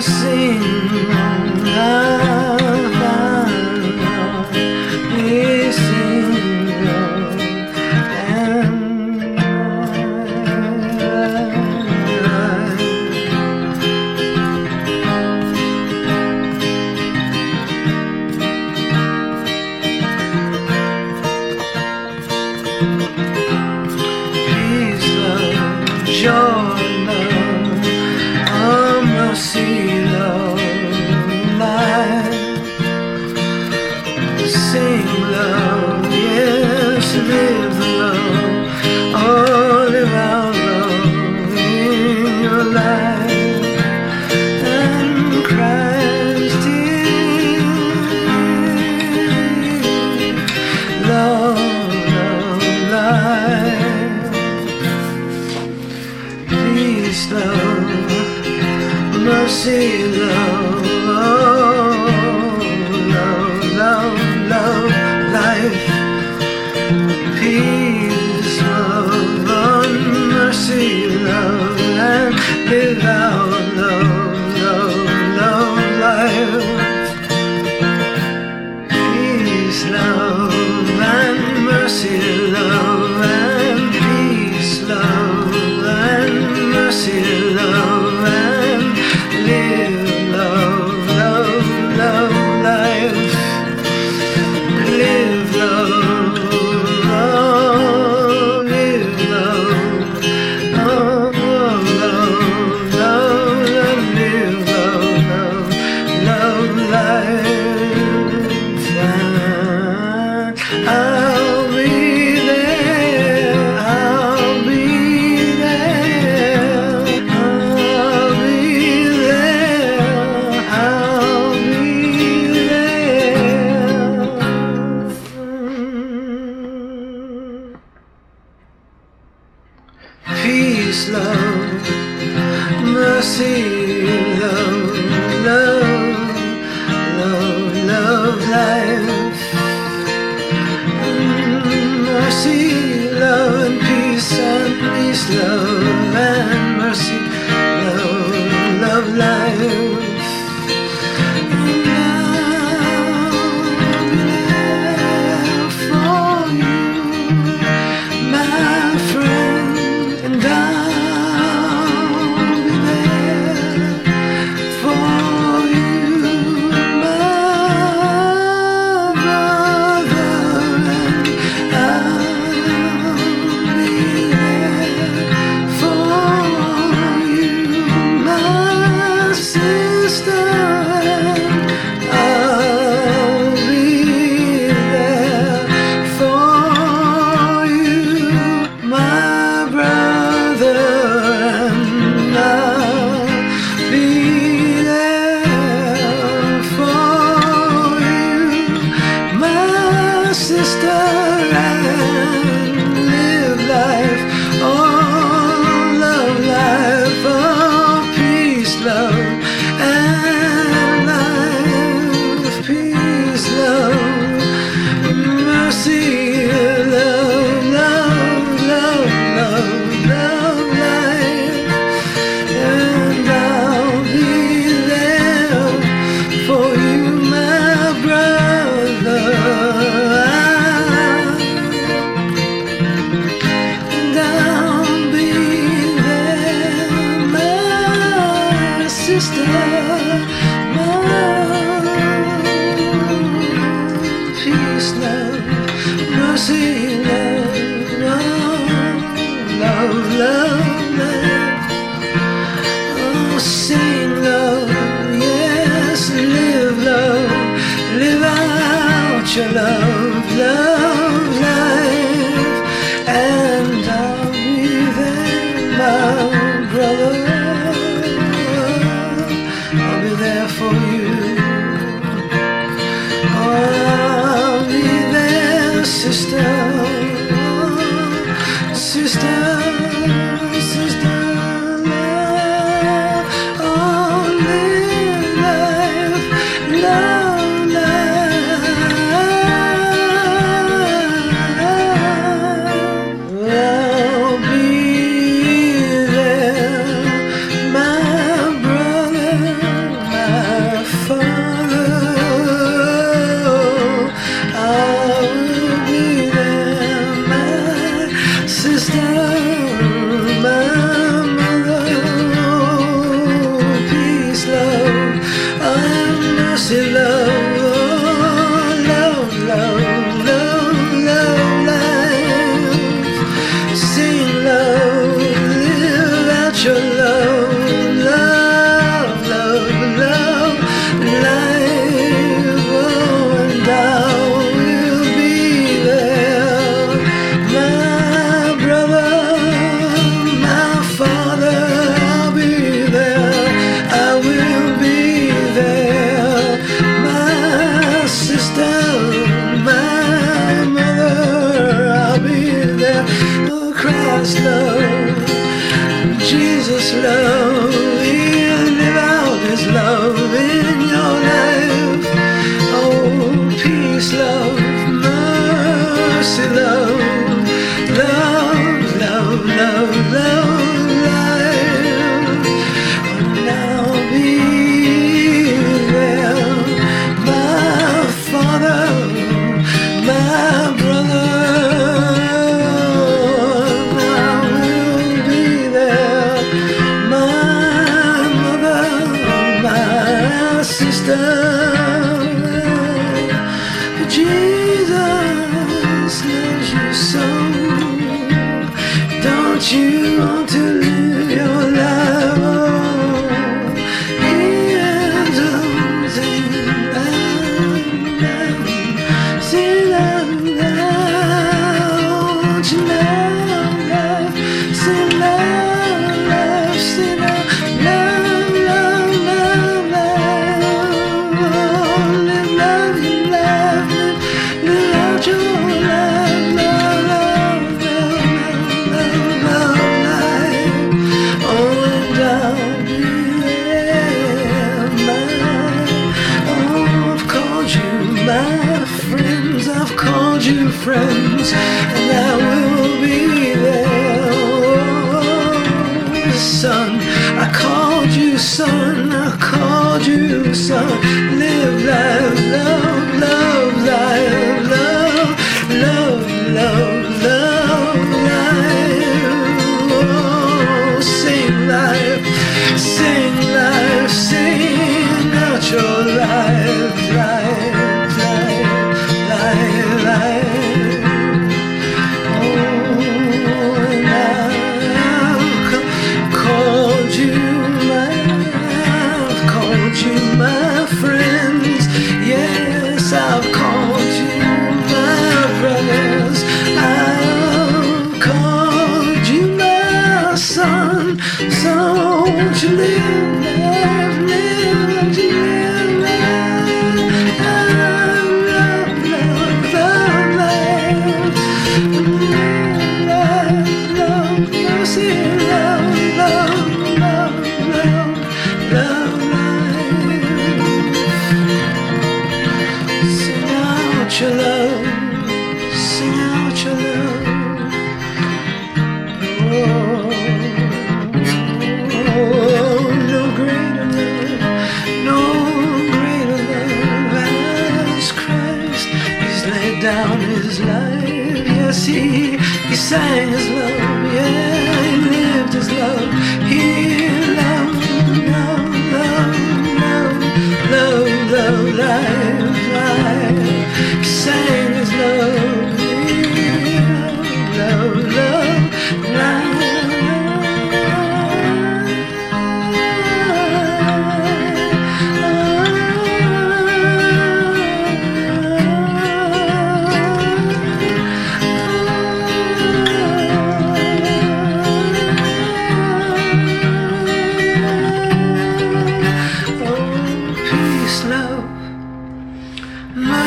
sing. Ah. love, love, love, love, life, peace, love, mercy, love, and out love, love, love, life, peace, love, and mercy, love. see 真 son. I called you son. I called you son. Live, life, love, love, life, love, love, love. down his life. Yes, he, he sang his love. Yeah, he lived his love. He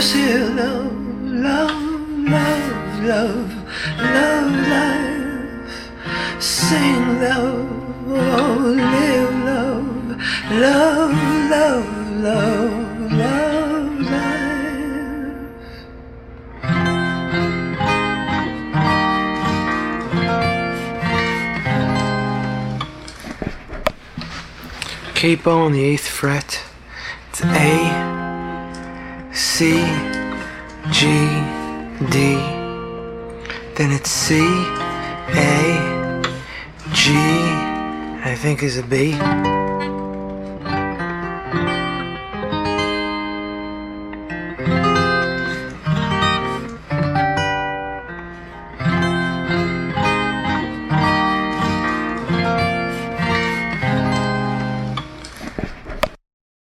said, love, oh, love, love, love, love life. Sing love, oh, live love, love, love, love, love life. Capo on the eighth fret. It's A. C G D. Then it's C A G I think is a B.